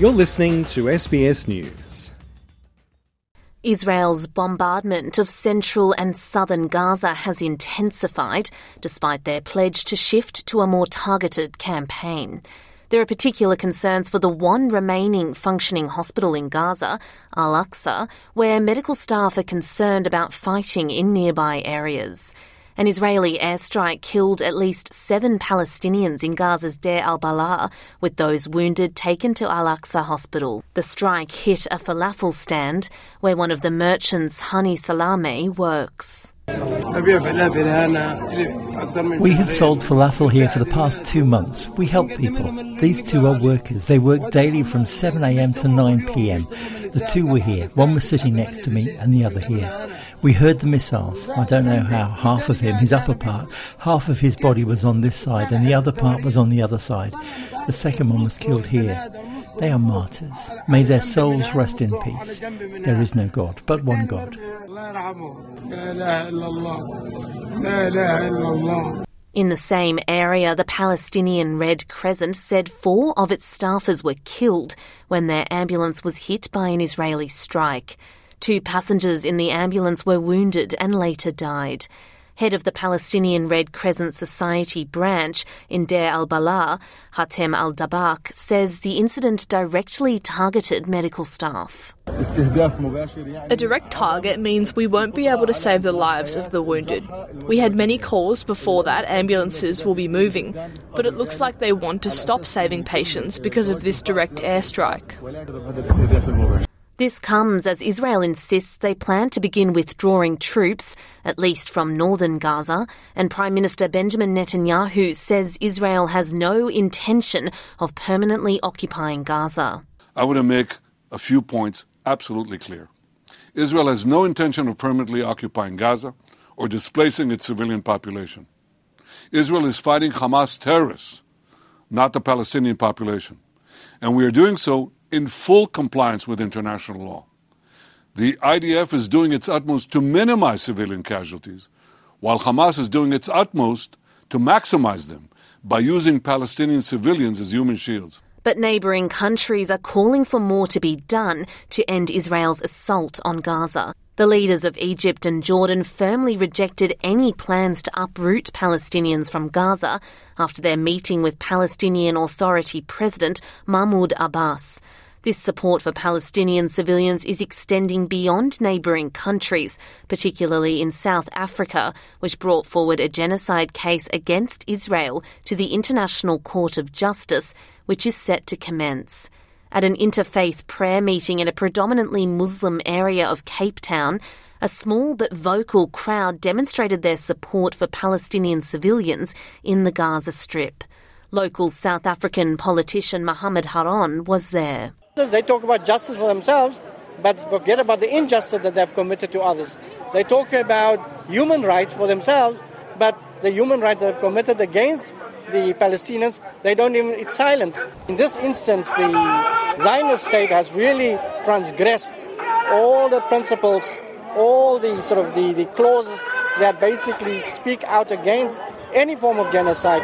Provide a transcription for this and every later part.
You're listening to SBS News. Israel's bombardment of central and southern Gaza has intensified despite their pledge to shift to a more targeted campaign. There are particular concerns for the one remaining functioning hospital in Gaza, Al Aqsa, where medical staff are concerned about fighting in nearby areas. An Israeli airstrike killed at least seven Palestinians in Gaza's Deir al Balah, with those wounded taken to Al Aqsa Hospital. The strike hit a falafel stand where one of the merchants, Hani Salame, works. We have sold falafel here for the past two months. We help people. These two are workers. They work daily from 7am to 9pm. The two were here. One was sitting next to me and the other here. We heard the missiles. I don't know how. Half of him, his upper part, half of his body was on this side and the other part was on the other side. The second one was killed here. They are martyrs. May their souls rest in peace. There is no God, but one God. In the same area, the Palestinian Red Crescent said four of its staffers were killed when their ambulance was hit by an Israeli strike. Two passengers in the ambulance were wounded and later died. Head of the Palestinian Red Crescent Society branch in Deir al Balah, Hatem al Dabak, says the incident directly targeted medical staff. A direct target means we won't be able to save the lives of the wounded. We had many calls before that ambulances will be moving, but it looks like they want to stop saving patients because of this direct airstrike. This comes as Israel insists they plan to begin withdrawing troops, at least from northern Gaza, and Prime Minister Benjamin Netanyahu says Israel has no intention of permanently occupying Gaza. I want to make a few points absolutely clear. Israel has no intention of permanently occupying Gaza or displacing its civilian population. Israel is fighting Hamas terrorists, not the Palestinian population. And we are doing so in full compliance with international law. The IDF is doing its utmost to minimize civilian casualties, while Hamas is doing its utmost to maximize them by using Palestinian civilians as human shields. But neighbouring countries are calling for more to be done to end Israel's assault on Gaza. The leaders of Egypt and Jordan firmly rejected any plans to uproot Palestinians from Gaza after their meeting with Palestinian Authority President Mahmoud Abbas. This support for Palestinian civilians is extending beyond neighbouring countries, particularly in South Africa, which brought forward a genocide case against Israel to the International Court of Justice, which is set to commence. At an interfaith prayer meeting in a predominantly Muslim area of Cape Town, a small but vocal crowd demonstrated their support for Palestinian civilians in the Gaza Strip. Local South African politician Mohammed Haron was there. They talk about justice for themselves, but forget about the injustice that they've committed to others. They talk about human rights for themselves, but the human rights they've committed against the Palestinians, they don't even, it's silence. In this instance, the Zionist state has really transgressed all the principles, all the sort of the, the clauses that basically speak out against any form of genocide.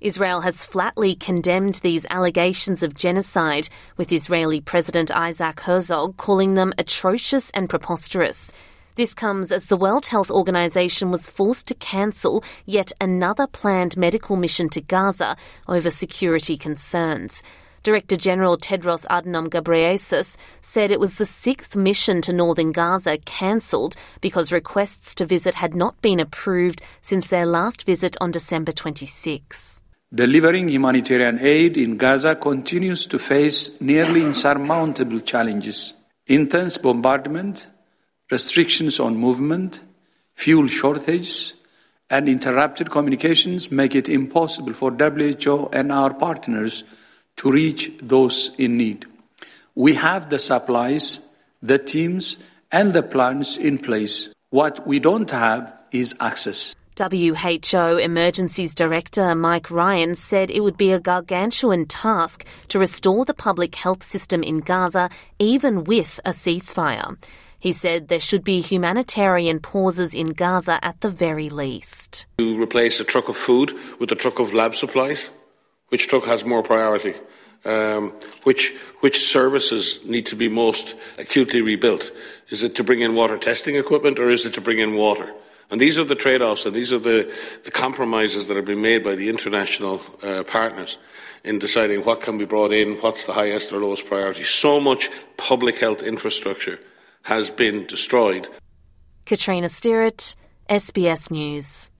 Israel has flatly condemned these allegations of genocide, with Israeli President Isaac Herzog calling them atrocious and preposterous. This comes as the World Health Organization was forced to cancel yet another planned medical mission to Gaza over security concerns. Director General Tedros Adhanom Ghebreyesus said it was the sixth mission to northern Gaza cancelled because requests to visit had not been approved since their last visit on December 26. Delivering humanitarian aid in Gaza continues to face nearly insurmountable challenges. Intense bombardment, restrictions on movement, fuel shortages, and interrupted communications make it impossible for WHO and our partners to reach those in need. We have the supplies, the teams, and the plans in place. What we don't have is access. WHO Emergencies Director Mike Ryan said it would be a gargantuan task to restore the public health system in Gaza, even with a ceasefire. He said there should be humanitarian pauses in Gaza at the very least. To replace a truck of food with a truck of lab supplies, which truck has more priority, um, which which services need to be most acutely rebuilt. Is it to bring in water testing equipment or is it to bring in water? And these are the trade offs and these are the, the compromises that have been made by the international uh, partners in deciding what can be brought in, what's the highest or lowest priority. So much public health infrastructure has been destroyed. Katrina Stirrett, SBS News.